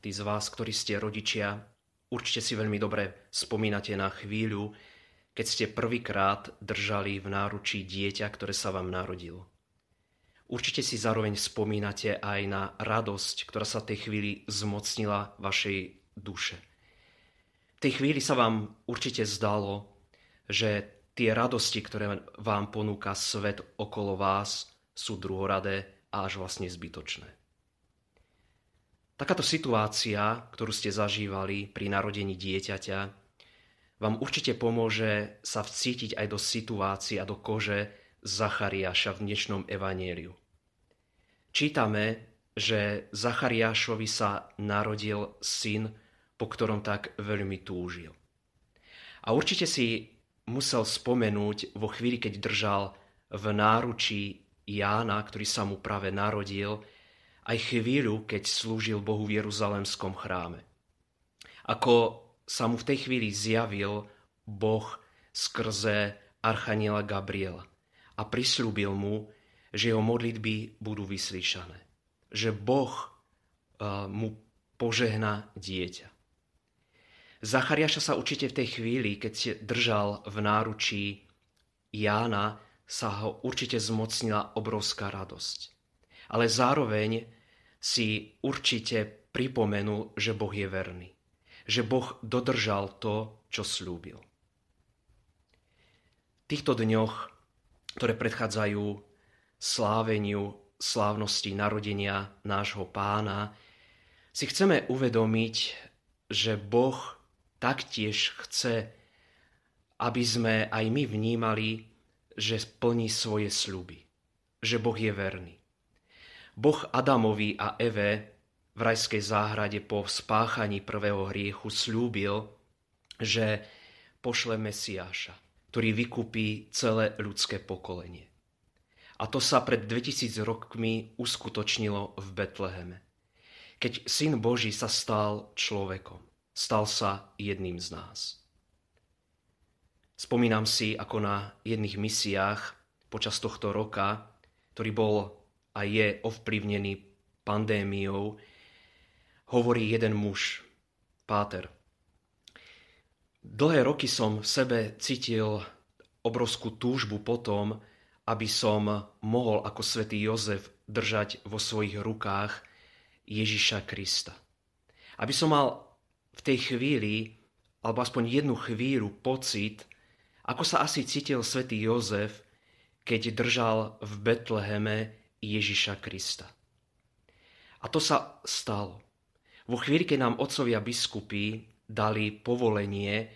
tí z vás, ktorí ste rodičia, určite si veľmi dobre spomínate na chvíľu, keď ste prvýkrát držali v náručí dieťa, ktoré sa vám narodilo. Určite si zároveň spomínate aj na radosť, ktorá sa tej chvíli zmocnila vašej duše. V tej chvíli sa vám určite zdalo, že tie radosti, ktoré vám ponúka svet okolo vás, sú druhoradé a až vlastne zbytočné. Takáto situácia, ktorú ste zažívali pri narodení dieťaťa, vám určite pomôže sa vcítiť aj do situácie a do kože Zachariáša v dnešnom evanieliu. Čítame, že Zachariášovi sa narodil syn, po ktorom tak veľmi túžil. A určite si musel spomenúť vo chvíli, keď držal v náručí Jána, ktorý sa mu práve narodil, aj chvíľu, keď slúžil Bohu v Jeruzalemskom chráme. Ako sa mu v tej chvíli zjavil Boh skrze Archaniela Gabriela a prislúbil mu, že jeho modlitby budú vyslyšané. Že Boh uh, mu požehná dieťa. Zachariáša sa určite v tej chvíli, keď držal v náručí Jána, sa ho určite zmocnila obrovská radosť. Ale zároveň si určite pripomenul, že Boh je verný. Že Boh dodržal to, čo slúbil. V týchto dňoch ktoré predchádzajú sláveniu slávnosti narodenia nášho pána, si chceme uvedomiť, že Boh taktiež chce, aby sme aj my vnímali, že plní svoje sľuby, že Boh je verný. Boh Adamovi a Eve v rajskej záhrade po spáchaní prvého hriechu slúbil, že pošle Mesiáša, ktorý vykupí celé ľudské pokolenie. A to sa pred 2000 rokmi uskutočnilo v Betleheme. Keď Syn Boží sa stal človekom, stal sa jedným z nás. Spomínam si, ako na jedných misiách počas tohto roka, ktorý bol a je ovplyvnený pandémiou, hovorí jeden muž, Páter, Dlhé roky som v sebe cítil obrovskú túžbu potom, aby som mohol ako svätý Jozef držať vo svojich rukách Ježiša Krista. Aby som mal v tej chvíli, alebo aspoň jednu chvíľu pocit, ako sa asi cítil svätý Jozef, keď držal v Betleheme Ježiša Krista. A to sa stalo. Vo chvíli, keď nám otcovia biskupy dali povolenie,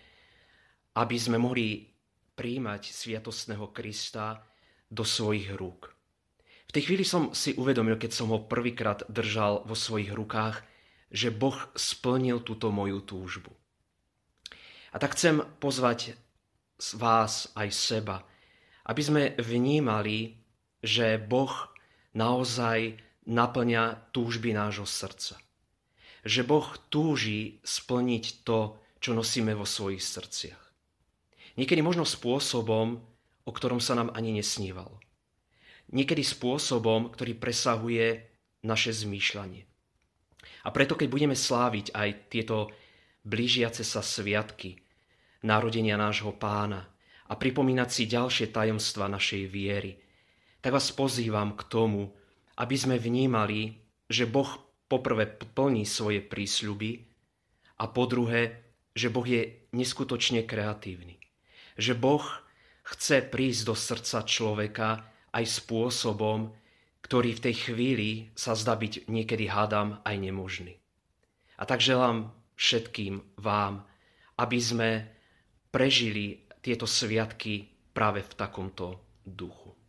aby sme mohli príjmať sviatostného Krista do svojich rúk. V tej chvíli som si uvedomil, keď som ho prvýkrát držal vo svojich rukách, že Boh splnil túto moju túžbu. A tak chcem pozvať vás aj seba, aby sme vnímali, že Boh naozaj naplňa túžby nášho srdca že Boh túži splniť to, čo nosíme vo svojich srdciach. Niekedy možno spôsobom, o ktorom sa nám ani nesnívalo. Niekedy spôsobom, ktorý presahuje naše zmýšľanie. A preto, keď budeme sláviť aj tieto blížiace sa sviatky narodenia nášho pána a pripomínať si ďalšie tajomstva našej viery, tak vás pozývam k tomu, aby sme vnímali, že Boh poprvé plní svoje prísľuby a po druhé, že Boh je neskutočne kreatívny. Že Boh chce prísť do srdca človeka aj spôsobom, ktorý v tej chvíli sa zdá byť niekedy hádam aj nemožný. A tak želám všetkým vám, aby sme prežili tieto sviatky práve v takomto duchu.